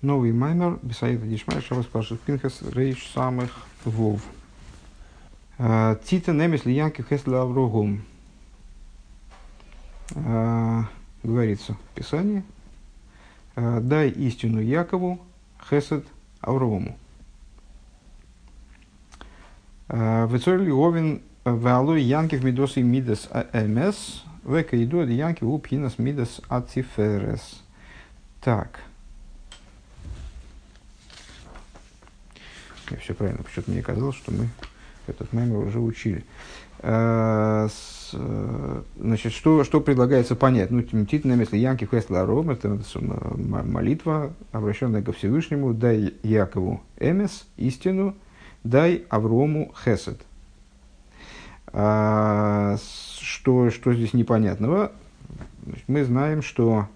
Новый маймер, Бесаида Дишмай, Шабас Пашет Пинхас, Рейш самых Вов. Э, Тита Немес Лиянки Хесла Аврогум. Э, говорится в Писании. Э, Дай истину Якову, Хесед Аврогуму. Вецорли Овен Валой Янкив Мидосы Мидас Эмес, Века иду Янкив Упхинас Мидас Ациферес. Так. Я все правильно, почему-то мне казалось, что мы этот мемор уже учили. Э, э, значит, что, что предлагается понять? Ну, титульное место Янки Хесла Ром, это молитва, обращенная ко Всевышнему, дай Якову Эмес, истину, дай Аврому Хесед. А, что, что здесь непонятного? Значит, мы знаем, что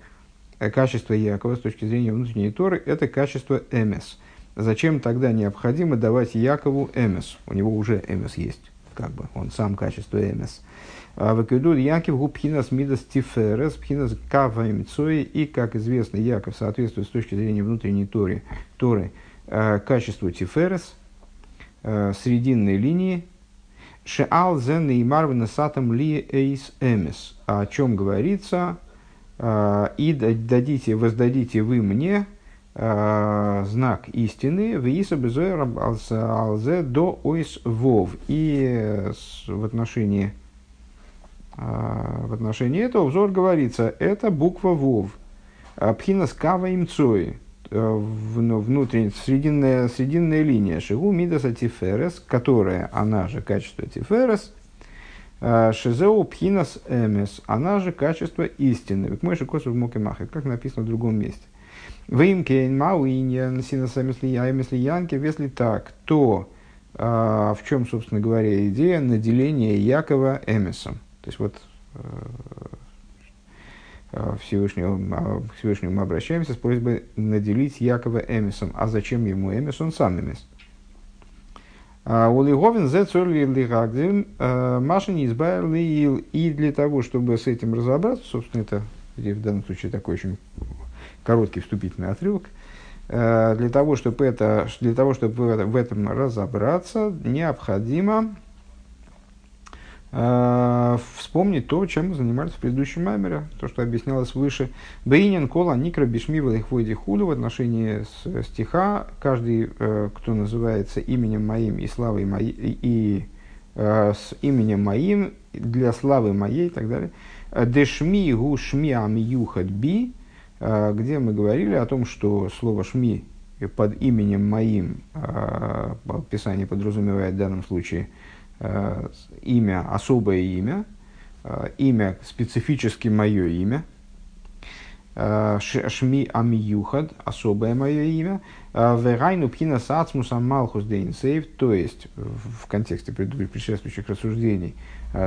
качество Якова с точки зрения внутренней Торы – это качество Эмес – Зачем тогда необходимо давать Якову эмес? У него уже эмес есть, как бы, он сам качество эмес. А Выкидуд Яков губхинас мидас тиферес, пхинас кава и, как известно, Яков соответствует с точки зрения внутренней Торы, Торы э, качеству тиферес, э, срединной линии, Шеал зен и марвина сатам ли эйс эмес. О чем говорится? Э, и дадите, воздадите вы мне знак истины в Алзе до Ойс Вов. И в отношении, э, в отношении этого взор говорится, это буква Вов. Пхина скава имцой, внутренняя, срединная, срединная линия Шигу Мидаса Тиферес, которая, она же качество Тиферес, Шизеу Пхинас Эмес, она же качество истины. Как написано в другом месте. Веймкейн мауиньян синаса янки, если так, то а, в чем, собственно говоря, идея наделения Якова Эмесом? То есть вот э, Всевышнему, к Всевышнему мы обращаемся с просьбой наделить Якова Эмесом. А зачем ему Эмес? Он сам Эмес. А, Улиговин зе лигагдим э, Маша не избавил и для того, чтобы с этим разобраться, собственно, это в данном случае такой очень короткий вступительный отрывок. Э, для того, чтобы, это, для того, чтобы в этом разобраться, необходимо э, вспомнить то, чем мы занимались в предыдущем маймере, то, что объяснялось выше. Бейнин кола никра бишмива их войди худу в отношении стиха. Каждый, э, кто называется именем моим и славой моей, и с именем моим для славы моей и так далее. Дешми гу шми ам юхат би, где мы говорили о том, что слово «шми» под именем моим а, Писание подразумевает в данном случае а, имя, особое имя, имя специфически мое имя, Шми Амиюхад, особое мое имя, Верайну Пхина Сацмус Амалхус Дейнсейв, то есть в контексте предшествующих рассуждений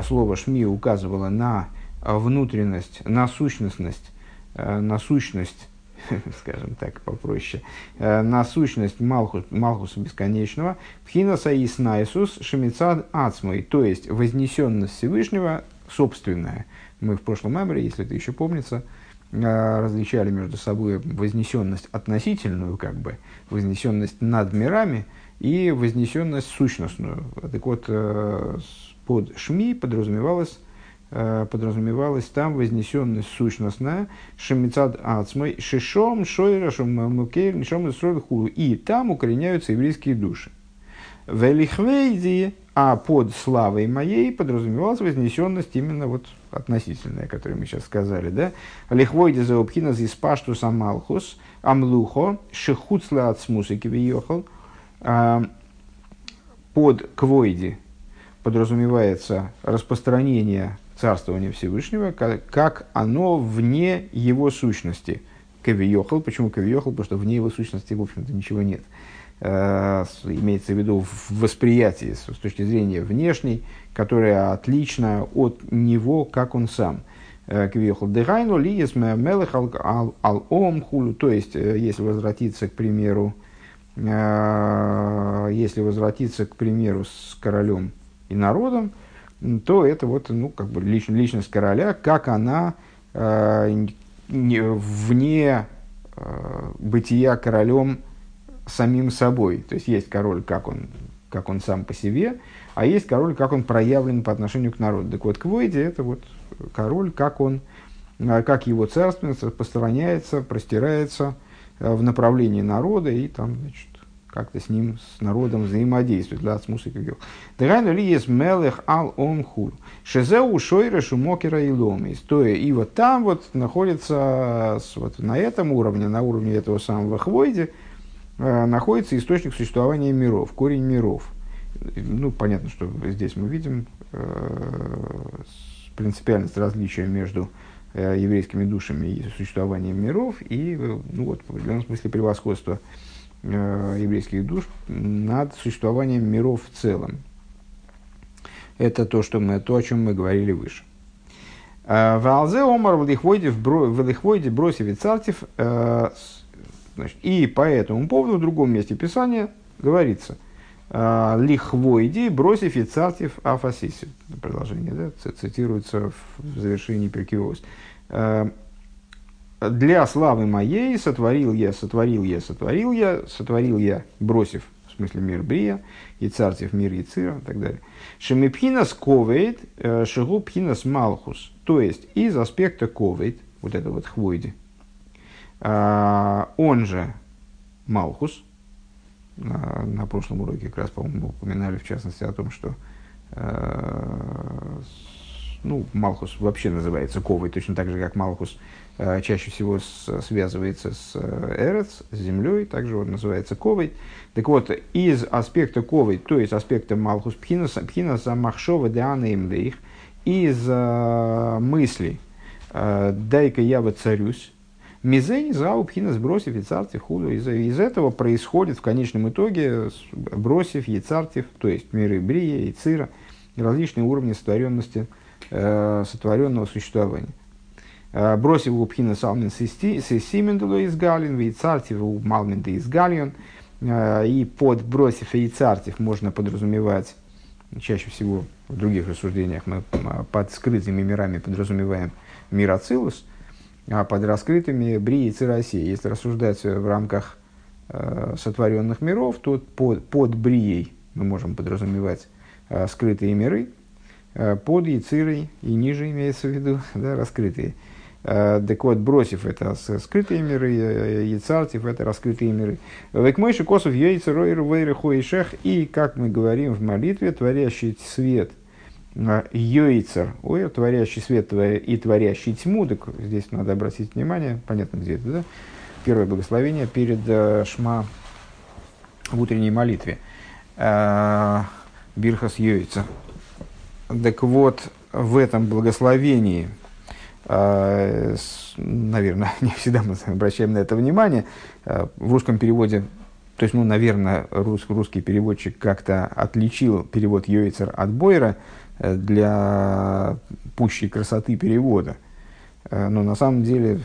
слово Шми указывало на внутренность, на сущностность Э, насущность, скажем так, попроще, э, насущность Малхус, Малхуса Бесконечного, Пхинаса и Снайсус Шемицад Ацмой, то есть вознесенность Всевышнего собственная. Мы в прошлом меморе, если это еще помнится, э, различали между собой вознесенность относительную, как бы, вознесенность над мирами и вознесенность сущностную. Так вот, под Шми подразумевалось подразумевалась там вознесенность сущностная, шемицад ацмой, шишом, шойра, шумукейр, нишом худу. И там укореняются еврейские души. Велихвейди, а под славой моей подразумевалась вознесенность именно вот относительная, которую мы сейчас сказали, да? Лихвойди за обхина из пашту самалхус, амлухо, шехуцла от смусики въехал. А, под квойди подразумевается распространение царствование Всевышнего, как, оно вне его сущности. Кавиохал. Почему кавиохал? Потому что вне его сущности, в общем-то, ничего нет. Э, имеется в виду в восприятии с, с точки зрения внешней, которая отлична от него, как он сам. Э, кавиохал. Дегайну лиес мелех ал ом хулю. То есть, э, если возвратиться, к примеру, э, если возвратиться, к примеру, с королем и народом, то это вот, ну, как бы лич, личность короля, как она э, не, вне бытия королем самим собой. То есть есть король, как он, как он сам по себе, а есть король, как он проявлен по отношению к народу. Так вот, Квойде это вот король, как он, как его царственность распространяется, простирается в направлении народа и там, значит, как-то с ним, с народом взаимодействует. С мусыкой говорил. Дырайну ли есть мелех ал он хул. Шезеу шойра шумокера и ломис. То и вот там вот находится, вот на этом уровне, на уровне этого самого хвойди, э, находится источник существования миров, корень миров. Ну, понятно, что здесь мы видим э, принципиальность различия между э, еврейскими душами и существованием миров, и ну, вот, в определенном смысле превосходство еврейских душ над существованием миров в целом. Это то, что мы, то о чем мы говорили выше. Э, в Алзе Омар в Лихвойде бросив цартив, э, и по этому поводу в другом месте Писания говорится, Лихвойди бросив и цартив афасиси. Продолжение, да, цитируется в завершении Перкиос для славы моей сотворил я, сотворил я, сотворил я, сотворил я, бросив, в смысле мир Брия, и царцев мир Яцира и так далее. Шемипхинас ковейт, э, шигу пхинас малхус. То есть из аспекта ковейт, вот это вот хвойди, а, он же малхус, на, прошлом уроке как раз, по-моему, упоминали в частности о том, что э, ну, Малхус вообще называется Ковой, точно так же, как Малхус чаще всего с, связывается с э, Эрец, с землей, также он называется Ковой. Так вот, из аспекта Ковой, то есть аспекта Малхус Пхинаса, Пхинаса Махшова Деана Имлейх, из э, мыслей э, «дай-ка я воцарюсь», Мизень зау пхинас бросив яцартив худу. Из, из этого происходит в конечном итоге бросив яцартив, то есть миры брия и цира, различные уровни сотворенности, э, сотворенного существования. Э, бросив у пхина салмин сисимендело из галин, вейцартив малминда из галион. Э, и под бросив и цартив можно подразумевать, чаще всего в других рассуждениях мы под скрытыми мирами подразумеваем мир Ацилус, а под раскрытыми Бри и Циросия. Если рассуждать в рамках э, сотворенных миров, то под, под Брией мы можем подразумевать э, скрытые миры, э, под Яцирой и ниже имеется в виду да, раскрытые Э, так вот, бросив это скрытые миры, яцартив это раскрытые миры. Векмойши косов яйца ройру шех и, как мы говорим в молитве, творящий свет э, Йойцер, ой, творящий свет и творящий тьму, так здесь надо обратить внимание, понятно где это, да? Первое благословение перед э, Шма в утренней молитве. Бирхас Йойца. Так вот, в этом благословении – а, наверное, не всегда мы обращаем на это внимание. А, в русском переводе, то есть, ну, наверное, рус, русский переводчик как-то отличил перевод Йойцер от Бойера э, для пущей красоты перевода. Э, но на самом деле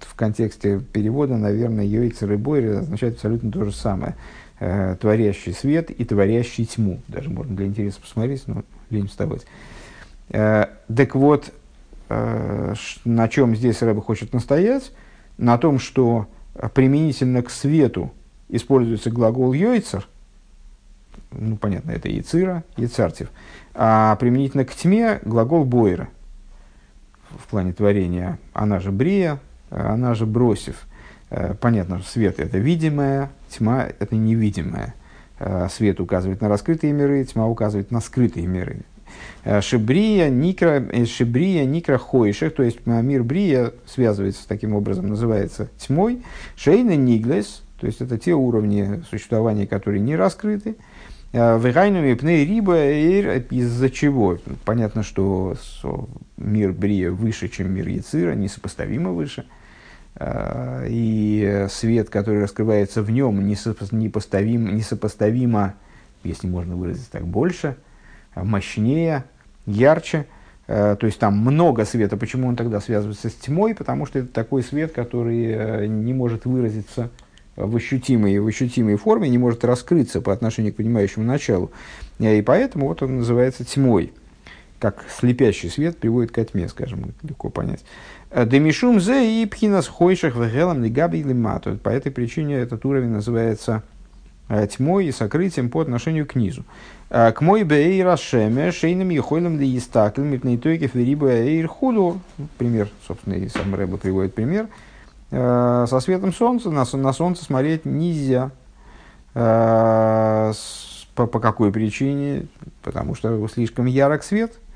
в контексте перевода, наверное, Йойцер и Бойер означают абсолютно то же самое. Э, творящий свет и творящий тьму. Даже можно для интереса посмотреть, но лень вставать. Так вот, на чем здесь Рэба хочет настоять, на том, что применительно к свету используется глагол «йойцер», ну, понятно, это яцира, яцартив, а применительно к тьме глагол «бойра» в плане творения, она же «брия», она же «бросив». Э, понятно, что свет – это видимое, тьма – это невидимое. Э, свет указывает на раскрытые миры, тьма указывает на скрытые миры. Э, шибрия никра, э, шибрия никра хойших, то есть мир брия связывается таким образом, называется тьмой. Шейна ниглес, то есть это те уровни существования, которые не раскрыты. Э, Вегайнами пней риба, из-за чего? Понятно, что мир Брия выше, чем мир Яцира, несопоставимо выше. И свет, который раскрывается в нем, несопоставимо, несопоставимо если можно выразить так, больше – мощнее, ярче. Э, то есть там много света. Почему он тогда связывается с тьмой? Потому что это такой свет, который э, не может выразиться в ощутимой, в ощутимой форме, не может раскрыться по отношению к понимающему началу. Э, и поэтому вот он называется тьмой. как слепящий свет приводит к тьме, скажем, легко понять. Демишум зе и пхинас хойшах вегелам лигаби лимату. По этой причине этот уровень называется тьмой и сокрытием по отношению к низу. К мой бей рашеме шейным ехойлем ли истакль мипнейтойки ферибу эйр худу. Пример, собственно, и сам Рэба приводит пример. Со светом солнца на, на солнце смотреть нельзя. По, по какой причине? Потому что слишком ярок свет –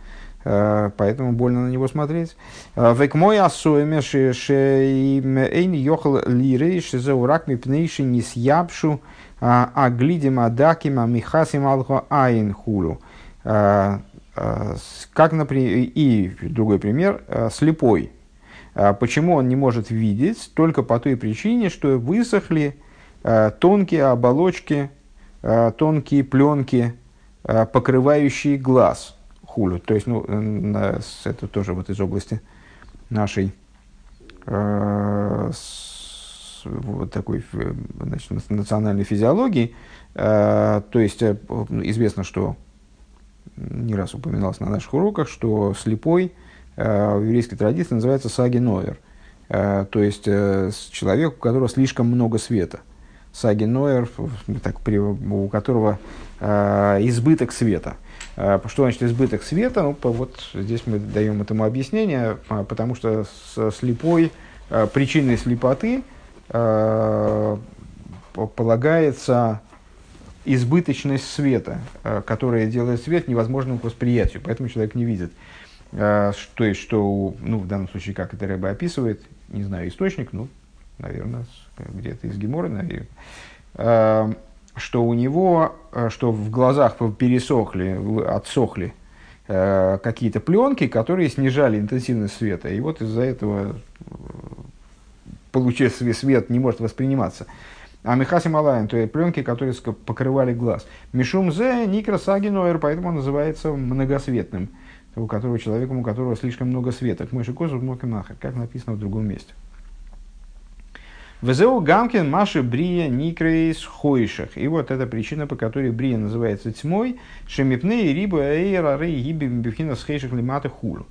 Э, поэтому больно на него смотреть. Э, век мой асуэме эйн йохал лирей шизеурак мипнейши не съябшу а глидим адаким а михасим алхо айн хулу. Э, как, например, и другой пример, слепой. Почему он не может видеть? Только по той причине, что высохли тонкие оболочки, тонкие пленки, покрывающие глаз – хулю. То есть, ну, это тоже вот из области нашей вот такой значит, национальной физиологии. Э, то есть, э, известно, что не раз упоминалось на наших уроках, что слепой э, в еврейской традиции называется саги. Э, то есть, э, человек, у которого слишком много света. Саги Ноер, так, у которого э, избыток света. Э, что значит избыток света? Ну, вот здесь мы даем этому объяснение, а, потому что с слепой, э, причиной слепоты э, полагается избыточность света, которая делает свет невозможным к восприятию, поэтому человек не видит. То есть, что, ну, в данном случае, как это Рэба описывает, не знаю источник, ну, наверное, где-то из Гемора, наверное, что у него, э, что в глазах пересохли, отсохли э, какие-то пленки, которые снижали интенсивность света. И вот из-за этого получается свет не может восприниматься. А Михаси Малайн, то есть пленки, которые покрывали глаз. Мишум зе никросагиноер, поэтому он называется многосветным. У которого человека, у которого слишком много света. Мыши козу махер, как написано в другом месте. Везеу гамкин маши брия никрейс хойшах. И вот это причина, по которой брия называется тьмой. Шемипны и рибу эйра рей гиби бифхина схейших лиматы хулу.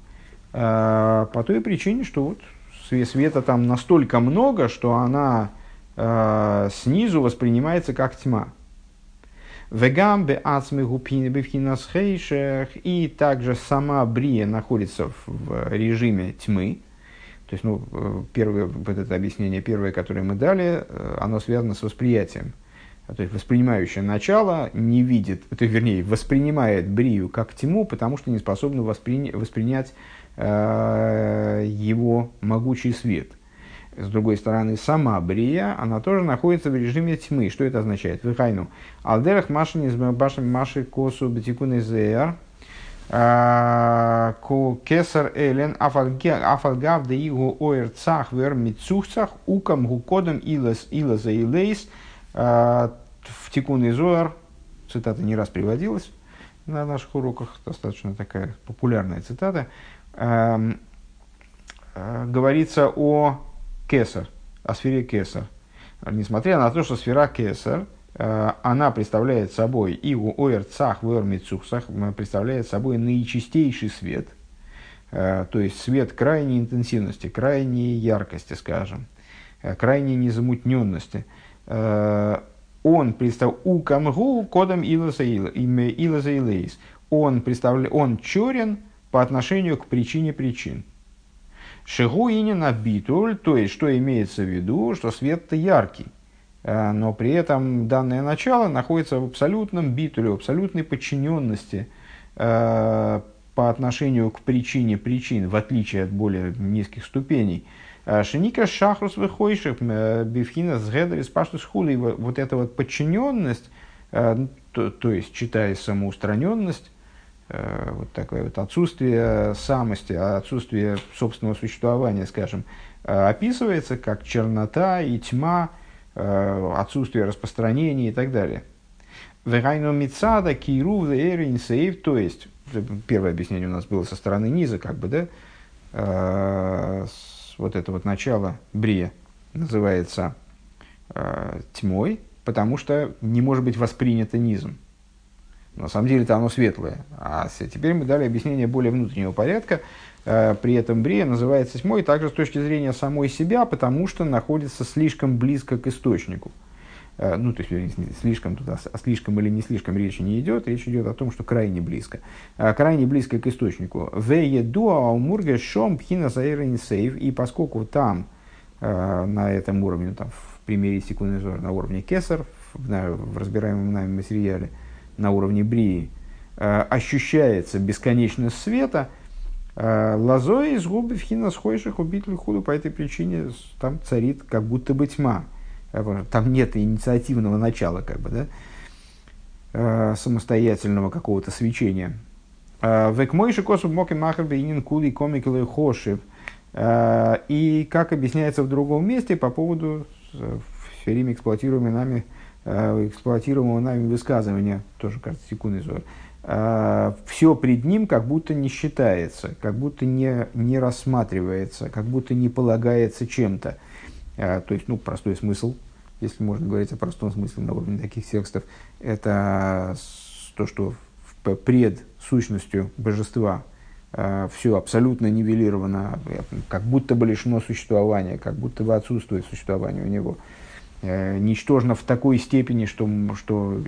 А, по той причине, что вот света там настолько много, что она э, снизу воспринимается как тьма. Вегам бе ацмы гупины бифхина схейшах. И также сама брия находится в, режиме тьмы. То есть, ну, э, первое, вот это объяснение первое, которое мы дали, э, оно связано с восприятием. То есть, воспринимающее начало не видит, то вернее, воспринимает брию как тьму, потому что не способно воспри, воспринять его могучий свет. С другой стороны, сама брия, она тоже находится в режиме тьмы. Что это означает? Вихайну. Алдерах машин из маши косу бетикуны зеар – Кесар Элен Афальгав да его оэр цах вер мицухцах укам гукодом илас илаза илейс в тикун изоар цитата не раз приводилась на наших уроках, достаточно такая популярная цитата, говорится о Кесар, о сфере Кесар. Несмотря на то, что сфера Кесар – Э, она представляет собой и у оэрцах вермицухсах представляет собой наичистейший свет, э, то есть свет крайней интенсивности, крайней яркости, скажем, э, крайней незамутненности. Он представляет у камгу кодом илазаилейс. Он, представляет, он черен по отношению к причине причин. Шигу инина битуль, то есть, что имеется в виду, что свет-то яркий. Э, но при этом данное начало находится в абсолютном битуле, в абсолютной подчиненности э, по отношению к причине причин, в отличие от более низких ступеней. Э, Шеника шахрус выходишь, бифхина с гедрис паштус хули. Вот эта вот подчиненность, то, то есть читая самоустраненность, вот такое вот отсутствие самости, отсутствие собственного существования, скажем, описывается как чернота и тьма, Э, отсутствие распространения и так далее. Вегайну мицада киру эрин сейв, то есть, первое объяснение у нас было со стороны низа, как бы, да, э, вот это вот начало брия называется э, тьмой, потому что не может быть воспринято низом. На самом деле это оно светлое. А теперь мы дали объяснение более внутреннего порядка. Э, при этом Брия называется тьмой также с точки зрения самой себя, потому что находится слишком близко к источнику. Э, ну, то есть, слишком туда, а слишком или не слишком речи не идет, речь идет о том, что крайне близко. Э, крайне близко к источнику. В дуа умурга шом пхина сейв. И поскольку там, на этом уровне, там, в примере секундный зор, на уровне кесар, в, в разбираемом нами материале, на уровне брии, ощущается бесконечность света – Э, лозой из губы в хина схойших убитель худу по этой причине там царит как будто бы тьма. Э, там нет инициативного начала, как бы, да, э, самостоятельного какого-то свечения. Век мойши косу моки махар бейнин кули комикилы хошев. И как объясняется в другом месте по поводу все время эксплуатируемого нами, эксплуатируемого нами высказывания, тоже кажется секундный зор, Э, все пред ним как будто не считается, как будто не, не рассматривается, как будто не полагается чем-то. Э, то есть, ну, простой смысл, если можно говорить о простом смысле на уровне таких текстов, это то, что пред сущностью божества все абсолютно нивелировано, как будто бы лишено существования, как будто бы отсутствует существование у него, ничтожно в такой степени, что, что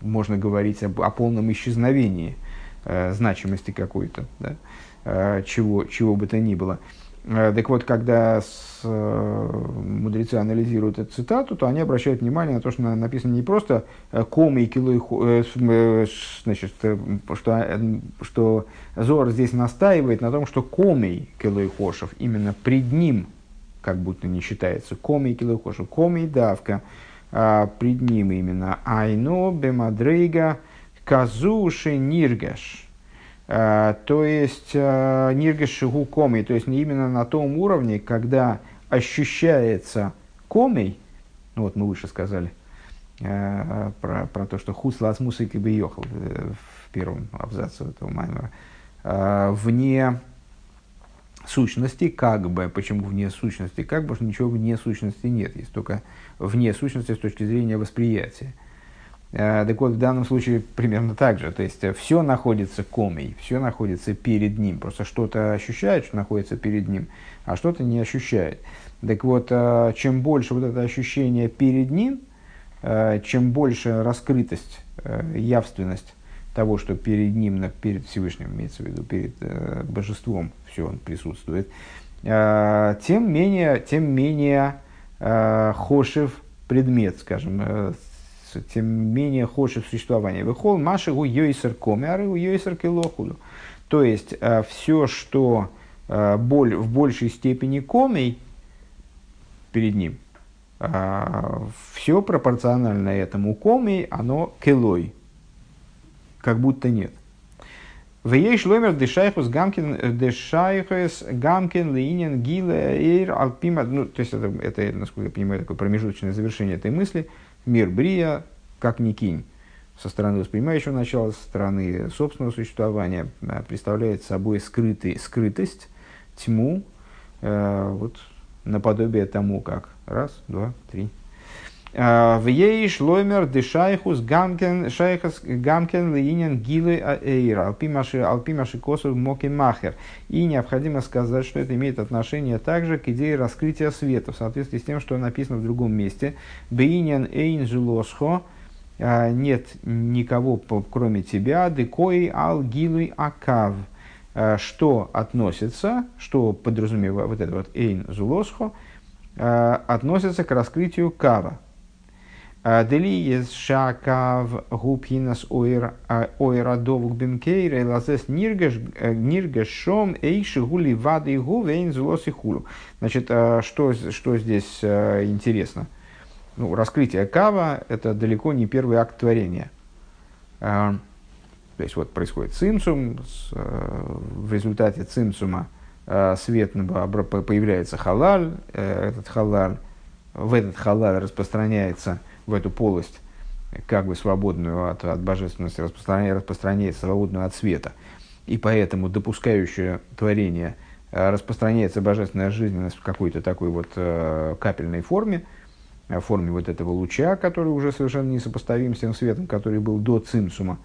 можно говорить об, о полном исчезновении э, значимости какой-то, да, э, чего, чего бы то ни было. Э, так вот, когда с, э, мудрецы анализируют эту цитату, то они обращают внимание на то, что написано не просто э, «комы и кило э, э, значит, э, что, э, что Зор здесь настаивает на том, что «комей кило хошев» именно пред ним как будто не считается «комей кило хошев», «комей давка», а, пред ним именно Айно Бемадрейга Казуши Ниргаш. А, то есть а, Ниргаш Шигу Комей, то есть именно на том уровне, когда ощущается комей, ну вот мы выше сказали, про, про то, что хусла с мусыкой бы э, в первом абзаце этого маймера, вне сущности, как бы, почему вне сущности, как бы, что ничего вне сущности нет, есть только вне сущности с точки зрения восприятия. Э, так вот, в данном случае примерно так же. То есть, э, все находится комой, все находится перед ним. Просто что-то ощущает, что находится перед ним, а что-то не ощущает. Так вот, э, чем больше вот это ощущение перед ним, чем больше раскрытость, явственность того, что перед ним, перед Всевышним, имеется в виду, перед божеством, все он присутствует, тем менее, тем менее э, хошев предмет, скажем, э, тем менее хошев существование. Выхол машигу йойсер комяры у йойсер килохуду. То есть, э, все, что э, боль, в большей степени комей перед ним, э, все пропорционально этому комей, оно келой, как будто нет. В ей шломер гамкин дешайхус гамкин линин гиле эйр алпима. Ну, то есть это, это, насколько я понимаю, такое промежуточное завершение этой мысли. Мир брия, как ни кинь, со стороны воспринимающего начала, со стороны собственного существования, э, представляет собой скрытый, скрытость, тьму, э, вот наподобие тому, как раз, два, три, в ей шлоймер дешайхус гамкен шайхас гамкен линин гилы эйр алпимаши алпимаши косов моки махер. И необходимо сказать, что это имеет отношение также к идее раскрытия света в соответствии с тем, что написано в другом месте. Бейнин эйн жилосхо а, нет никого кроме тебя, декои ал гилы акав. А, что относится, что подразумевает вот это вот эйн зулосхо, относится к раскрытию кава, Делиес шакав губхинас ойрадовук бенкейра лазес ниргашом эйши гули вады гувейн злос и хулу. Значит, что, что здесь интересно? Ну, раскрытие кава – это далеко не первый акт творения. То есть, вот происходит цимсум, в результате цимсума свет появляется халаль, этот халаль, в этот халаль распространяется – в эту полость, как бы свободную от, от божественности, распространяет, распространяет свободную от света. И поэтому допускающее творение э, распространяется божественная жизненность в какой-то такой вот э, капельной форме, в форме вот этого луча, который уже совершенно несопоставим с тем светом, который был до цимсума.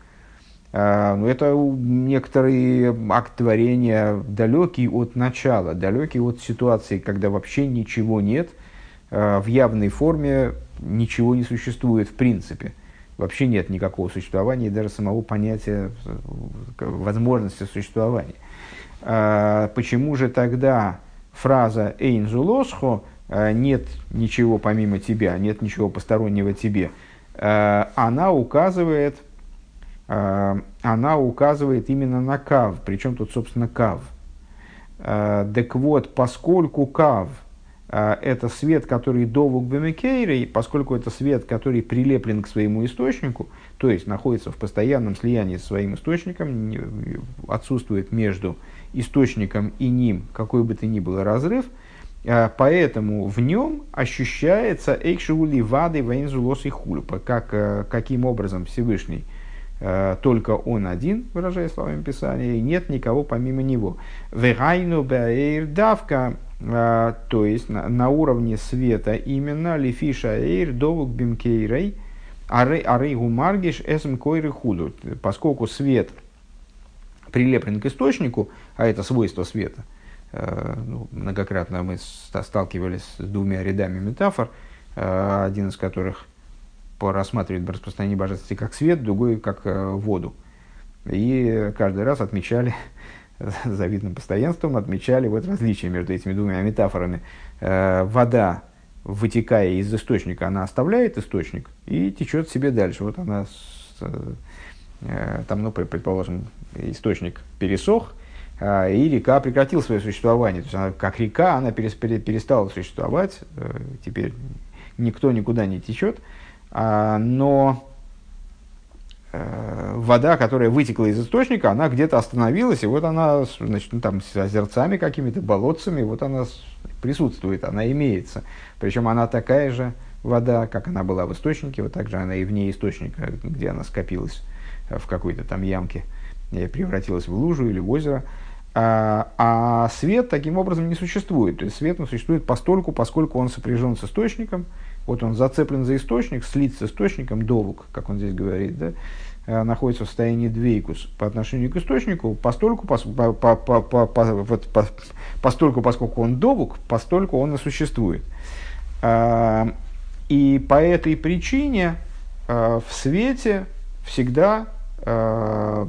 Но это некоторый акт творения далекий от начала, далекий от ситуации, когда вообще ничего нет, в явной форме ничего не существует в принципе – вообще нет никакого существования и даже самого понятия возможности существования. А, почему же тогда фраза «эйнзулосхо» а, «нет ничего помимо тебя, нет ничего постороннего тебе», она указывает, она указывает именно на кав, причем тут, собственно, кав. Так вот, поскольку кав – это свет, который довук бемекейрей, поскольку это свет, который прилеплен к своему источнику, то есть находится в постоянном слиянии со своим источником, отсутствует между источником и ним какой бы то ни был разрыв, а, поэтому в нем ощущается эйкшули вады вейнзулос и хульпа, как, э, каким образом Всевышний э, только он один, выражая словами Писания, и нет никого помимо него. Вегайну баэйр давка а, то есть на, на уровне света именно лифиша эйр довук бимкейрей арей гумаргиш эсм койры худу. Поскольку свет прилеплен к источнику, а это свойство света, э, ну, многократно мы сталкивались с двумя рядами метафор, э, один из которых рассматривает распространение божественности как свет, другой как э, воду. И каждый раз отмечали завидным постоянством отмечали вот различия между этими двумя метафорами. Э, вода, вытекая из источника, она оставляет источник и течет себе дальше. Вот она, э, там, ну, предположим, источник пересох, а, и река прекратила свое существование. То есть она, как река, она перестала существовать, э, теперь никто никуда не течет, а, но вода, которая вытекла из источника, она где-то остановилась, и вот она, значит, ну, там с озерцами какими-то, болотцами, вот она присутствует, она имеется. Причем она такая же вода, как она была в источнике, вот так же она и вне источника, где она скопилась в какой-то там ямке, превратилась в лужу или в озеро. А, а свет таким образом не существует. То есть свет он существует постольку, поскольку он сопряжен с источником, вот он зацеплен за источник, слит с источником, довук, как он здесь говорит, да, Э, находится в состоянии двейкус по отношению к источнику, постольку, пос, по, по, по, по, вот, по, постольку, поскольку он довук, постольку он и существует. А, и по этой причине а, в свете всегда а,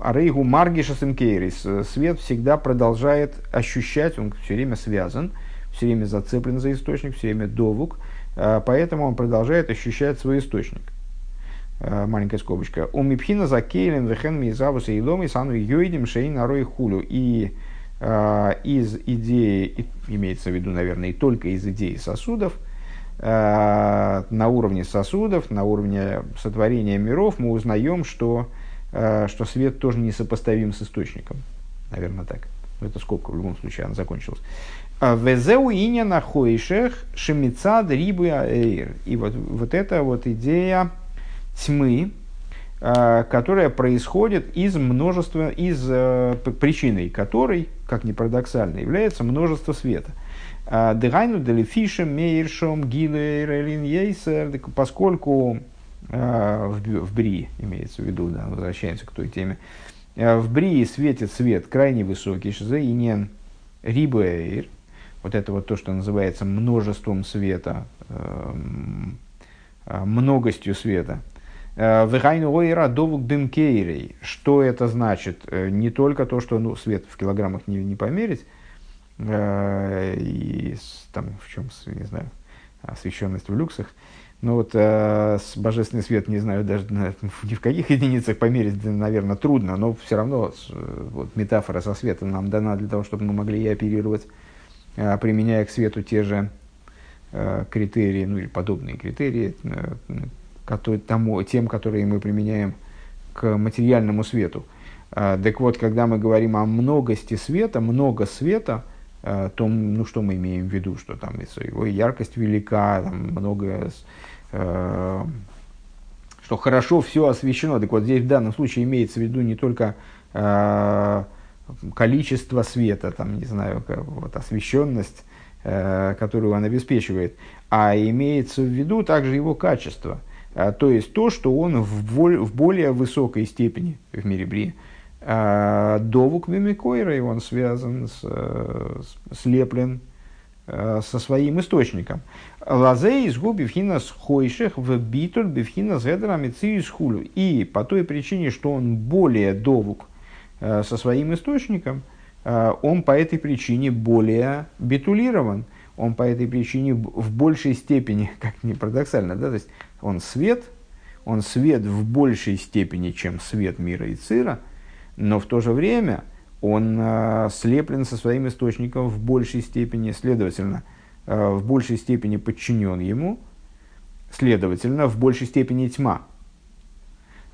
Арейгу Маргиша Симкейрис, свет всегда продолжает ощущать, он все время связан, все время зацеплен за источник, все время довук, поэтому он продолжает ощущать свой источник. Э, маленькая скобочка, у Мипхина за Кейлем Вехен Мизавуса и Ломи Сану Йойдим Шейн Нарой Хулю. И э, из идеи, имеется в виду, наверное, и только из идеи сосудов, на уровне сосудов, на уровне сотворения миров мы узнаем, что, что свет тоже несопоставим с источником. Наверное, так. Но это скобка, в любом случае, она закончилась. «А Везеу иня нахойшех шемицад рибы аэйр. И вот, вот эта вот идея тьмы, э, которая происходит из множества, из э, причиной которой, как ни парадоксально, является множество света. Э, Дегайну делифишем, мейршом, гилейрелин ейсер, поскольку в, Брии, имеется в виду, да, возвращаемся к той теме, в Брии светит свет крайне высокий, шиза и нен рибуэйр, вот это вот то, что называется множеством света, многостью света – Э, Вегайну ойра довук бимкейрей. Что это значит? Э, не только то, что ну, свет в килограммах не, не померить, э, и там в чем, не знаю, освещенность в люксах, но вот э, с божественный свет, не знаю, даже ни в каких единицах померить, наверное, трудно, но все равно вот, метафора со светом нам дана для того, чтобы мы могли и оперировать, э, применяя к свету те же э, критерии, ну или подобные критерии, э, который, тому, тем, которые мы применяем к материальному свету. Так вот, когда мы говорим о многости света, много света, то ну, что мы имеем в виду? Что там его яркость велика, там много, а, что хорошо все освещено. Так вот, здесь в данном случае имеется в виду не только количество света, там, не знаю, вот, освещенность, которую он обеспечивает, а имеется в виду также его качество. То есть то, что он в более высокой степени в мире Брия. Довук Мимикойра, и он связан, с, слеплен со своим источником. Лазей из губи вхинас хойших в битуль бифхинас гедрами хулю. И по той причине, что он более довук со своим источником, он по этой причине более битулирован. Он по этой причине в большей степени, как ни парадоксально, да, то есть он свет, он свет в большей степени, чем свет мира и цира, но в то же время он слеплен со своим источником в большей степени, следовательно, Э, в большей степени подчинен ему, следовательно, в большей степени тьма э,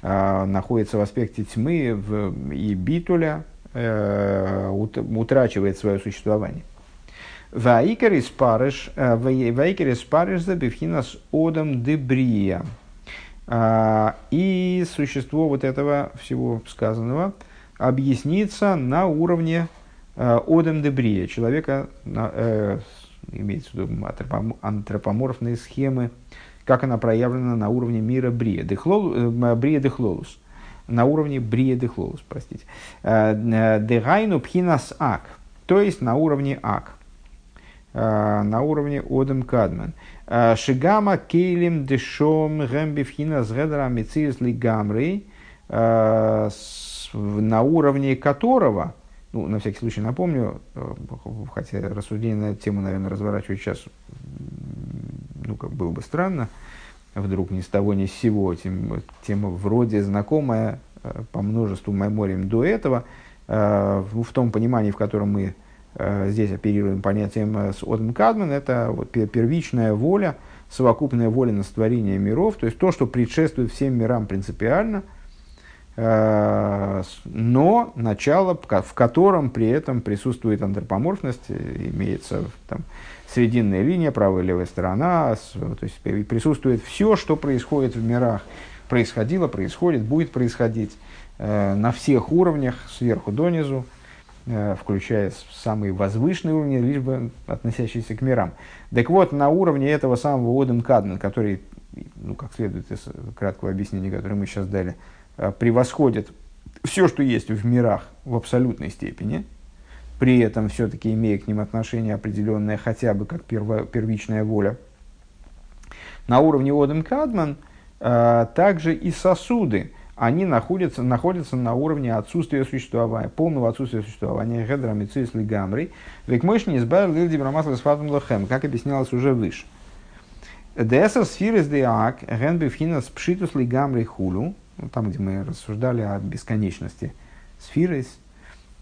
находится в аспекте тьмы в, и битуля э, утрачивает свое существование. Ваикер из парыш, ваикер из парыш за бифхинас одам дебрия. И существо вот этого всего сказанного объяснится на уровне одам дебрия, человека имеется в виду антропоморфные схемы, как она проявлена на уровне мира Брия, дехлол, э, Дехлолус, на уровне Брия Дехлолус, простите. Э, э, Дегайну Пхинас Ак, то есть на уровне Ак, на уровне Одем Кадмен. Шигама Кейлем Дешом Гэмби Пхинас Гедра Мециус Лигамрей, на уровне которого, ну, на всякий случай напомню, э, хотя рассуждение на эту тему, наверное, разворачивать сейчас, ну, как было бы странно, вдруг ни с того ни с сего, тем, тема вроде знакомая э, по множеству мемориям до этого, э, в том понимании, в котором мы здесь оперируем понятием с Одем Кадман, это вот первичная воля, совокупная воля на сотворение миров, то есть то, что предшествует всем мирам принципиально – Э, но начало, в котором при этом присутствует антропоморфность, имеется там, срединная линия, правая и левая сторона, то есть присутствует все, что происходит в мирах, происходило, происходит, будет происходить э, на всех уровнях, сверху донизу, э, включая самые возвышенные уровни, лишь бы относящиеся к мирам. Так вот, на уровне этого самого Оден Кадман, который, ну, как следует из краткого объяснения, которое мы сейчас дали, Э, превосходит все, что есть в мирах в абсолютной степени, при этом все-таки имея к ним отношение определенное хотя бы как перво, первичная воля. На уровне Одем Кадман э, также и сосуды, они находятся, находятся на уровне отсутствия существования, полного отсутствия существования. Гедра Мицис Лигамри. Векмышни избавил Лилди Брамасла с Лохем, как объяснялось уже выше. Десер сфирис деак, генби вхинас пшитус лигамри хулу, ну, там, где мы рассуждали о бесконечности сферы и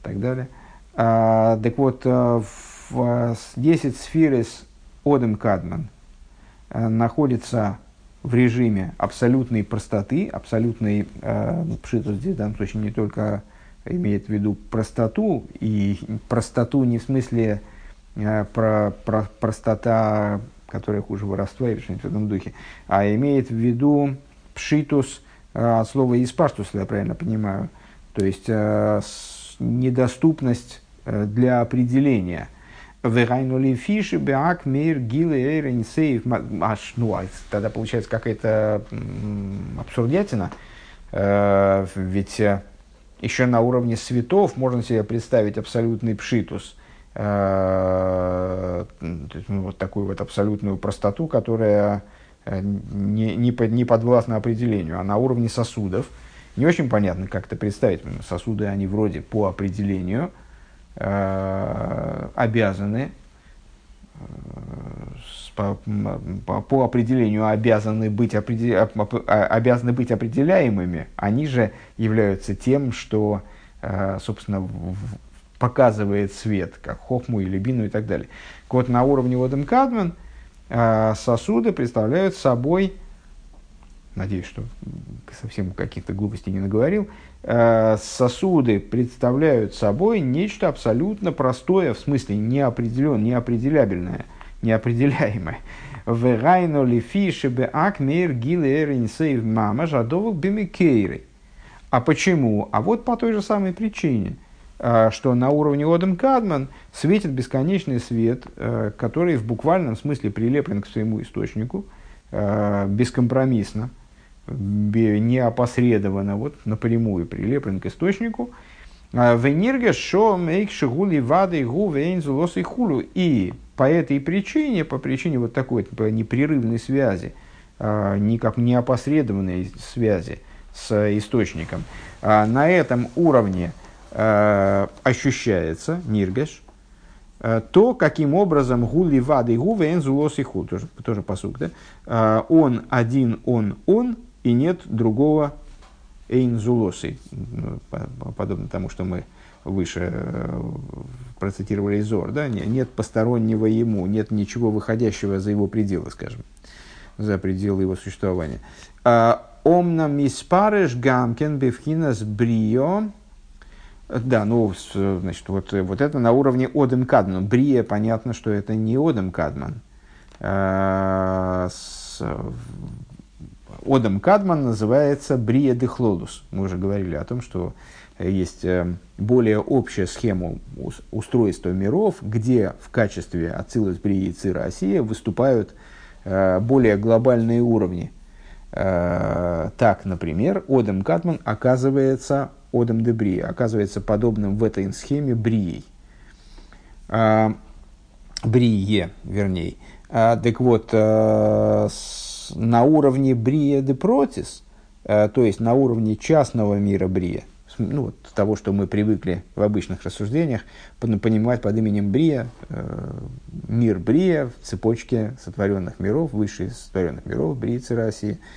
так далее. А, так вот, э, в 10 сферис Одем Кадман э, находится в режиме абсолютной простоты, абсолютной, э, пшитус здесь в данном случае не только имеет в виду простоту, и простоту не в смысле э, про, про, простота, которая хуже воровства или что-нибудь в этом духе, а имеет в виду пшитус от слова «испаштус», если я правильно понимаю, то есть э, недоступность э, для определения. Верайнули фиши беак мир гилы эйрен сейф. Аж, ну, а тогда получается какая-то абсурдятина. Э, ведь еще на уровне светов можно себе представить абсолютный пшитус. Ну, вот такую вот абсолютную простоту, которая Э, не, не, под, не подвластно определению, а на уровне сосудов. Не очень понятно, как это представить. Сосуды, они вроде по определению э, обязаны, э, по, по, определению обязаны быть, определ, а, обязаны быть определяемыми. Они же являются тем, что, э, собственно, показывает свет, как хохму или бину и так далее. Вот на уровне Водем Кадман – а сосуды представляют собой, надеюсь, что совсем каких-то глупостей не наговорил, сосуды представляют собой нечто абсолютно простое, в смысле неопределенное, неопределябельное, неопределяемое. Верайно ли фишебе акмер гилер сейв мама жадовок бимикейры. А почему? А вот по той же самой причине. что на уровне Одем Кадман светит бесконечный свет, который в буквальном смысле прилеплен к своему источнику, бескомпромиссно, неопосредованно, вот напрямую прилеплен к источнику. Венирга шо мейк шигули вады гу вейнзу лос и хулу. И по этой причине, по причине вот такой непрерывной связи, никак неопосредованной связи с источником, на этом уровне ощущается, ниргаш, э, то, каким образом гули вады гувы энзулос и ху, тоже, тоже посук, да? Он один, он, он, и нет другого эйнзулосы, ну, подобно тому, что мы выше процитировали Зор, да? нет постороннего ему, нет ничего выходящего за его пределы, скажем, за пределы его существования. Омна миспареш гамкен бифхинас брио, да, ну, значит, вот, вот это на уровне Одем Кадман. Брия, понятно, что это не Одем Кадман. Одем Кадман называется Брия Дехлолус. Мы уже говорили о том, что есть э, более общая схема устройства миров, где в качестве Ацилус, Брии и Цира Россия выступают э, более глобальные уровни. Э, так, например, Одем Кадман оказывается Одам де оказывается подобным в этой схеме Брией. Брие, вернее. Так вот, с, на уровне Брия де Протис, а, то есть на уровне частного мира Брия, ну, вот, того, что мы привыкли в обычных рассуждениях понимать под именем Брия, э, мир Брия в цепочке сотворенных миров, высших сотворенных миров, Брии России –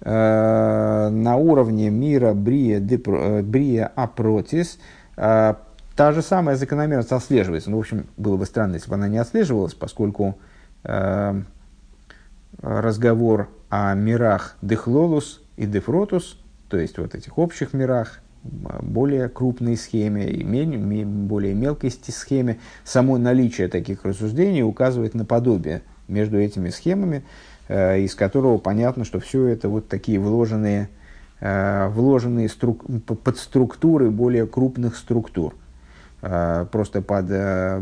Э, на уровне мира Брия, э, Брия Апротис, э, та же самая закономерность отслеживается. Ну, в общем, было бы странно, если бы она не отслеживалась, поскольку разговор о мирах Дехлолус и Дефротус, то есть вот этих общих мирах, более крупной схеме и более мелкой схеме, само наличие таких рассуждений указывает на подобие между этими схемами, Э, из которого понятно, что все это вот такие вложенные, э, вложенные струк, подструктуры более крупных структур. Э, просто под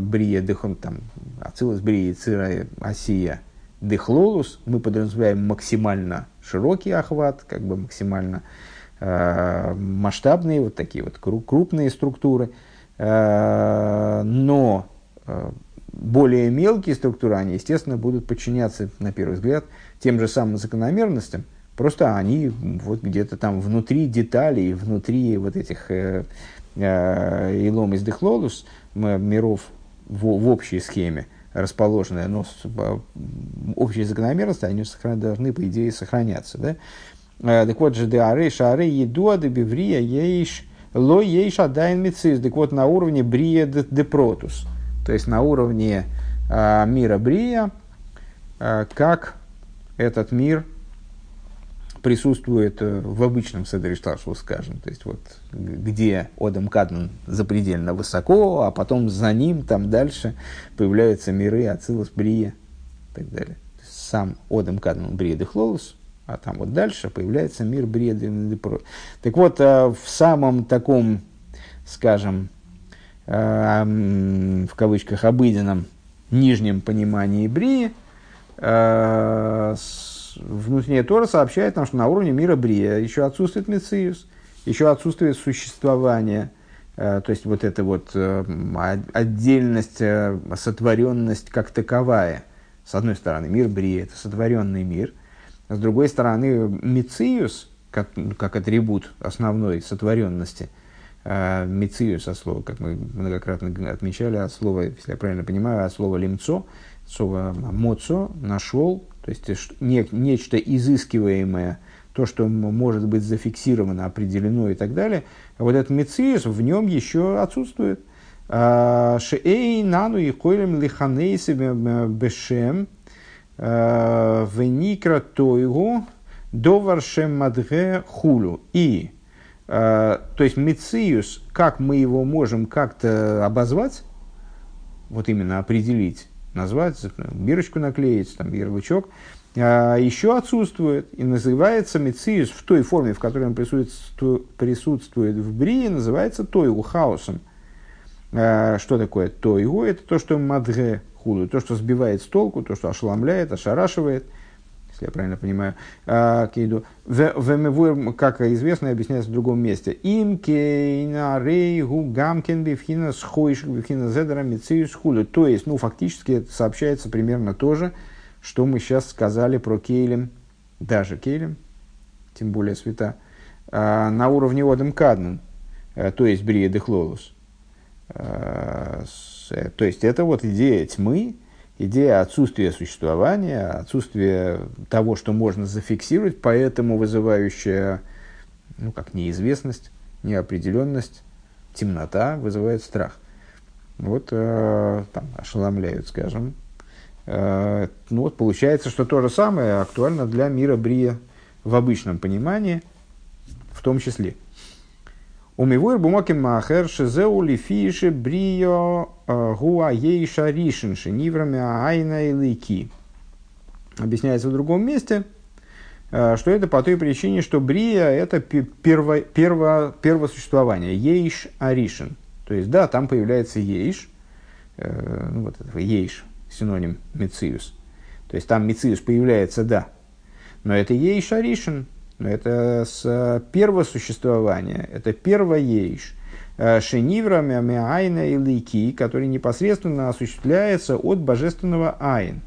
брия дыхом, там, ацилус брия, цира, осия, дыхлолус мы подразумеваем максимально широкий охват, как бы максимально масштабные, вот такие вот крупные структуры. Но более мелкие структуры, они, естественно, будут подчиняться, на первый взгляд, тем же самым закономерностям, просто они вот где-то там внутри деталей, внутри вот этих э, э, илом из дехлолус, миров в, в общей схеме расположенные, но общие закономерности, они должны, по идее, сохраняться. Да? Э, так вот же, деары, шары, едуа, дебиврия, ейш, ло ейш адайн мицис. Так вот, на уровне брия де протус – то есть на уровне э, мира Брия, э, как этот мир присутствует э, в обычном Седришташу, скажем, то есть вот где Одам Кадман запредельно высоко, а потом за ним там дальше появляются миры Ацилус Брия и так далее. Сам Одам Кадман Брия Дехлолус, а там вот дальше появляется мир Брия. Так вот, э, в самом таком, скажем, Эм, в кавычках обыденном нижнем понимании Брии, э, внутренняя Тора сообщает нам, что на уровне мира Брия еще отсутствует Мециус, еще отсутствует существование, э, то есть вот эта вот э, отдельность, сотворенность как таковая. С одной стороны, мир Брия – это сотворенный мир, с другой стороны, Мециус, как, как атрибут основной сотворенности – Э, Мицию со слова, как мы многократно отмечали, от слова, если я правильно понимаю, от слова лимцо, слово моцо, нашел, то есть не, нечто изыскиваемое, то, что может быть зафиксировано, определено и так далее. А вот этот мециус в нем еще отсутствует. А, Шеэй нану и койлем лиханейсы бешем э, веникра тойгу доваршем мадге хулю. И Э, то есть Мециус, как мы его можем как-то обозвать, вот именно определить, назвать, бирочку наклеить, там, ярлычок, э, еще отсутствует и называется Мециус в той форме, в которой он присутствует, в Брии, называется Тойгу, хаосом. Э, что такое то его? Это то, что мадре худу, то, что сбивает с толку, то, что ошеломляет, ошарашивает, если я правильно понимаю, э, кейду. В как известно, объясняется в другом месте. Им кейна рейгу гамкен бифхина схойшик бифхина зедера мициус худу. То есть, ну, фактически сообщается примерно то же, что мы сейчас сказали про кейлем, даже кейлем, тем более света, э, на уровне Одем Каднан, то есть Брия Дехлолус. Э, то есть это вот идея тьмы, идея отсутствия существования, отсутствие того, что можно зафиксировать, поэтому вызывающая, ну, как неизвестность, неопределенность, темнота вызывает страх. Вот э, там ошеломляют, скажем. Э, ну вот получается, что то же самое актуально для мира Брия в обычном понимании, в том числе – Умивур бумаким махер шизеу лифиши брио э, гуа ейша ришинши ниврами айна и лики. Объясняется в другом месте, э, что это по той причине, что брия – это перво, перво, первосуществование, ейш аришин. То есть, да, там появляется ейш, э, ну, вот этого ейш, синоним мециус. То есть, там мециус появляется, да, но это ейш аришин, это с э, первого существования, это первоеиш. Э, Шенивра Мямайна и Лики, который непосредственно осуществляется от божественного Айн.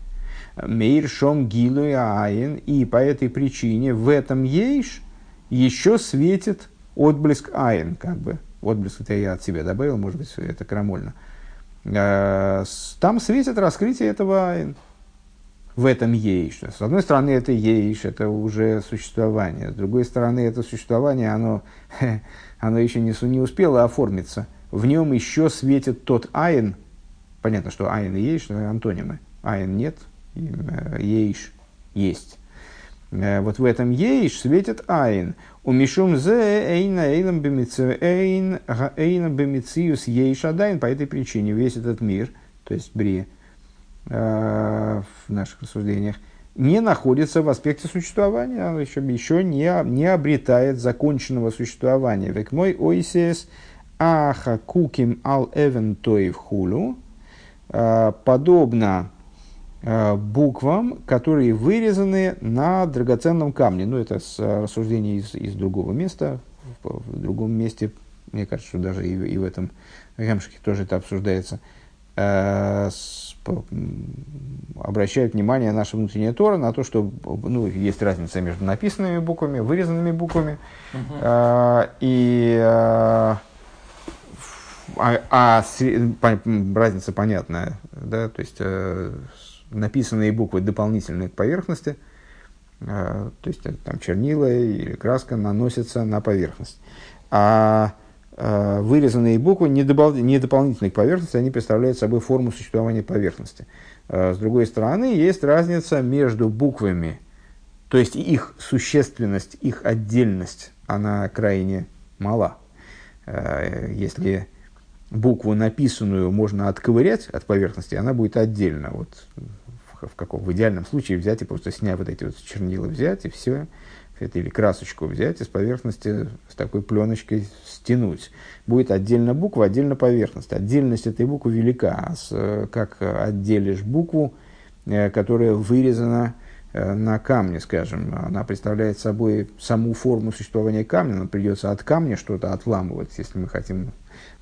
Мейр Шом Гилу и Айн. И по этой причине в этом Ейш еще светит отблеск Айн, как бы. Отблеск это я от себя добавил, может быть, это крамольно. Э, там светит раскрытие этого Айн в этом ейш. С одной стороны, это ейш, это уже существование. С другой стороны, это существование, оно, оно еще не, не успело оформиться. В нем еще светит тот айн. Понятно, что айн и ейш – антонимы. Айн нет, э, ейш есть. Э, вот в этом ейш светит айн. У мишум зе эйна эйном бемициус ейш адайн. По этой причине весь этот мир, то есть брия, Э, в наших рассуждениях, не находится в аспекте существования, оно еще, еще не, не обретает законченного существования. Век мой ойсес аха куким ал эвен тоев хулю, э, подобно э, буквам, которые вырезаны на драгоценном камне. Ну, это с рассуждений из, из другого места, в, другом месте, мне кажется, что даже и, и в этом Гемшике тоже это обсуждается – Э, обращают внимание наша внутренняя Тора на то, что ну, есть разница между написанными буквами, вырезанными буквами. Uh-huh. и э, а, а разница понятная, да, то есть написанные буквы дополнительные к поверхности, то есть там чернила или краска наносятся на поверхность. А Э, вырезанные буквы не, добав... не дополнительные к поверхности, они представляют собой форму существования поверхности. Э, с другой стороны, есть разница между буквами, то есть их существенность, их отдельность, она крайне мала. Э, если букву написанную можно отковырять от поверхности, она будет отдельно. Вот в, каком, в идеальном случае взять и просто снять вот эти вот чернила, взять и все, или красочку взять и с поверхности с такой пленочкой стянуть. Будет отдельно буква, отдельно поверхность. Отдельность этой буквы велика. А с, как отделишь букву, э, которая вырезана э, на камне, скажем, она представляет собой саму форму существования камня, но придется от камня что-то отламывать, если мы хотим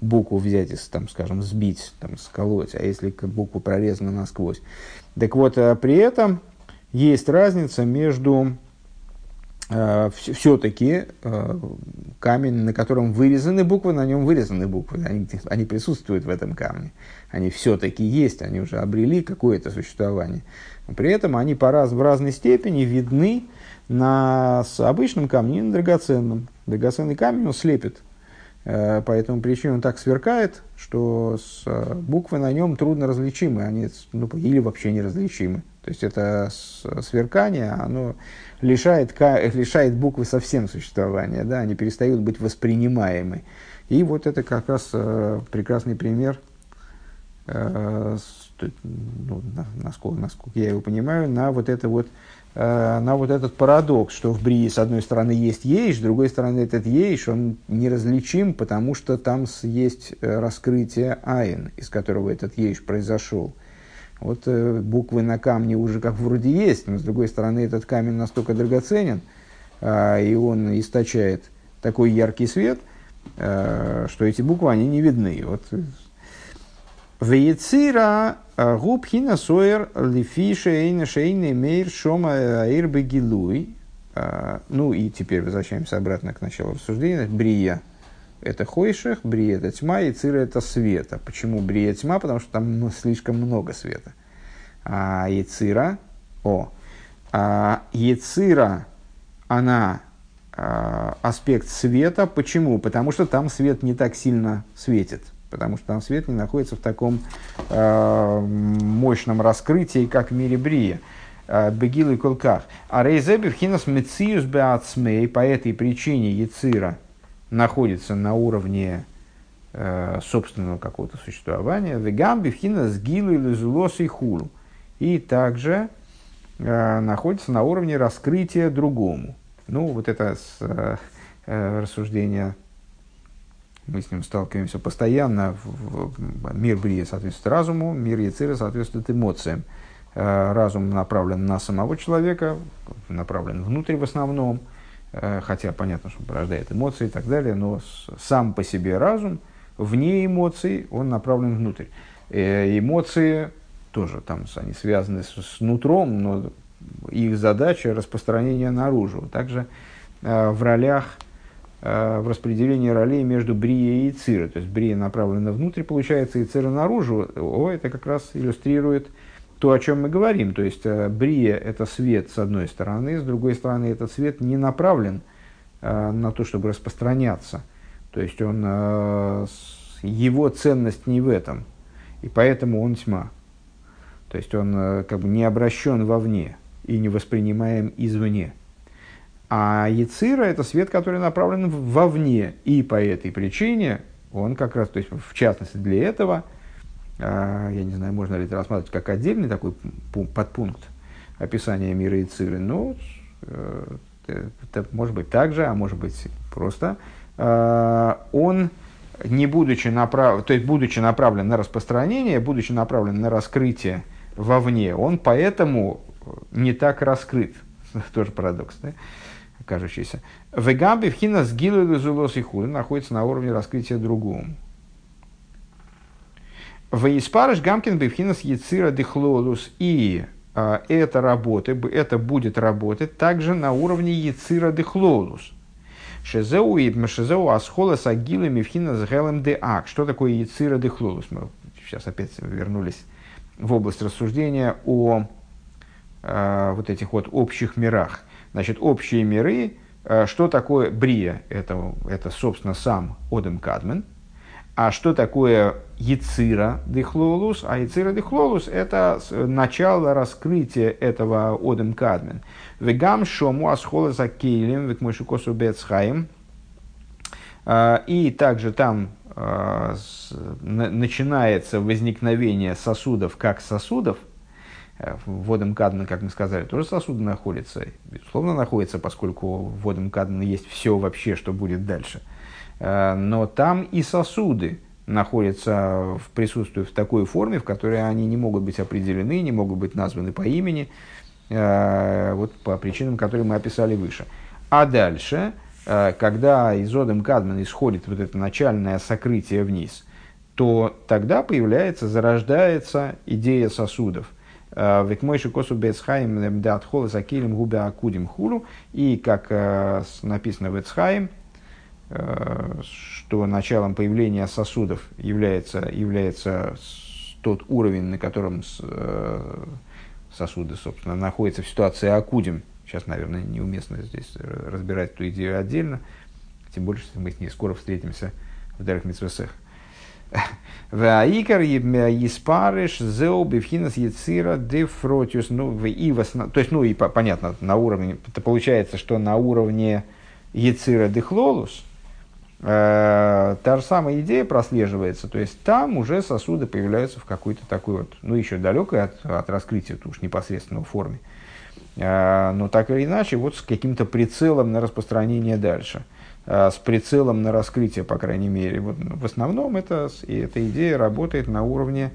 букву взять и, там, скажем, сбить, там, сколоть, а если буква прорезана насквозь. Так вот, э, при этом есть разница между Э, все-таки э, камень, на котором вырезаны буквы, на нем вырезаны буквы. Они, они присутствуют в этом камне. Они все-таки есть, они уже обрели какое-то существование. При этом они по раз, в разной степени видны на с обычном камне и на драгоценном. Драгоценный камень он слепит. Э, по этому он так сверкает, что с, буквы на нем трудно различимы. Они ну, или вообще неразличимы. То есть это сверкание, оно лишает, лишает буквы совсем существования, да, они перестают быть воспринимаемы. И вот это как раз э, прекрасный пример, э, ну, на, насколько, насколько я его понимаю, на вот это вот э, на вот этот парадокс, что в Брии с одной стороны есть ейш, с другой стороны этот ейш, он неразличим, потому что там есть э, раскрытие айн, из которого этот ейш произошел. Вот э, буквы на камне уже как вроде есть, но с другой стороны этот камень настолько драгоценен, э, и он источает такой яркий свет, э, что эти буквы, они не видны. Вот Вейцира э, губхина соер лифиша эйна шейна мейр шома аир бегилуй. Э, ну и теперь возвращаемся обратно к началу рассуждения. Брия – это хойших, брия – это тьма, и цира – это света. Почему брия – тьма? Потому что там слишком много света. А яцира – о, а яцира, она а, аспект света. Почему? Потому что там свет не так сильно светит – потому что там свет не находится в таком э, мощном раскрытии, как в мире Брия. Э, Бегил и Колках. А Рейзеби в Мециус Беацмей по этой причине Яцира находится на уровне э, собственного какого-то существования. Вегамби в Гилу или Зулос и Хулу. И также э, находится на уровне раскрытия другому. Ну, вот это с, э, э рассуждение мы с ним сталкиваемся постоянно. Мир Брия соответствует разуму, мир Яцира соответствует эмоциям. Э, разум направлен на самого человека, направлен внутрь в основном, хотя понятно, что порождает эмоции и так далее, но сам по себе разум, вне эмоций, он направлен внутрь. Э, эмоции тоже там они связаны с, с нутром, но их задача распространение наружу. Также в ролях Э, в распределении ролей между Брией и Цира. То есть Брия направлена внутрь, получается, и Цира наружу. О, это как раз иллюстрирует то, о чем мы говорим. То есть э, Брия – это свет с одной стороны, с другой стороны этот свет не направлен э, на то, чтобы распространяться. То есть он, его ценность не в этом, и поэтому он тьма. То есть он как бы не обращен вовне и не воспринимаем извне. А Яцира – это свет, который направлен вовне. И по этой причине он как раз, то есть в частности для этого, я не знаю, можно ли это рассматривать как отдельный такой подпункт описания мира Яциры, но э, это может быть так же, а может быть просто. А, он, не будучи направлен, то есть будучи направлен на распространение, будучи направлен на раскрытие вовне, он поэтому не так раскрыт. Тоже парадокс, да? кажущийся. Вегаби с гилу и хули находится на уровне раскрытия другому. Вейспарыш Гамкин Бевхинас Яцира Дехлолус. И а, это работа, это будет работать также на уровне Яцира Дехлолус. Шезеу и Мшезеу Асхола с Агилами Вхина с Гелем де. Что такое Яцира Дехлолус? Мы сейчас опять вернулись в область рассуждения о э, вот этих вот общих мирах. Значит, общие миры, э, что такое брия? Это, это собственно, сам Одем Кадмен. А что такое Яцира Дихлолус? А Яцира Дихлолус – это начало раскрытия этого Одем Кадмен. Вегам шому асхола за кейлем, век бецхаем. Э, и также там э, начинается возникновение сосудов как сосудов – Э, водом кадмина, как мы сказали, тоже сосуды находятся, безусловно, находятся, поскольку водом кадмина есть все вообще, что будет дальше. Э, но там и сосуды находятся в присутствии в такой форме, в которой они не могут быть определены, не могут быть названы по имени, э, вот по причинам, которые мы описали выше. А дальше, когда из Одем Кадмана исходит вот это начальное сокрытие вниз, то тогда появляется, зарождается идея сосудов ведь мой косу бецхайм дат холы закилим губе акудим хулу. И как э, написано в Эцхайм, э, что началом появления сосудов является, является тот уровень, на котором э, сосуды, собственно, находятся в ситуации акудим. Сейчас, наверное, неуместно здесь разбирать эту идею отдельно, тем более, что мы с ней скоро встретимся в Дарах Митсвесех. Ваикар Еспарыш Зеу Бифхинас Яцира Дефротиус. Ну, и. То есть, ну и понятно, на уровне, это получается, что на уровне Яцира Дехлолус э, та же самая идея прослеживается. То есть, там уже сосуды появляются в какой-то такой вот, ну еще далекой от, от раскрытия, уж непосредственно в форме. Но так или иначе, вот с каким-то прицелом на распространение дальше – с прицелом на раскрытие, по крайней мере. Вот, в основном это, и эта идея работает на уровне,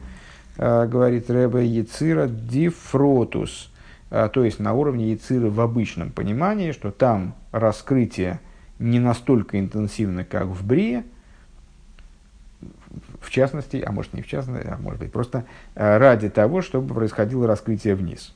говорит Рэбе, Яцира дифротус, то есть на уровне Яцира в обычном понимании, что там раскрытие не настолько интенсивно, как в Брие, в частности, а может не в частности, а может быть просто ради того, чтобы происходило раскрытие вниз.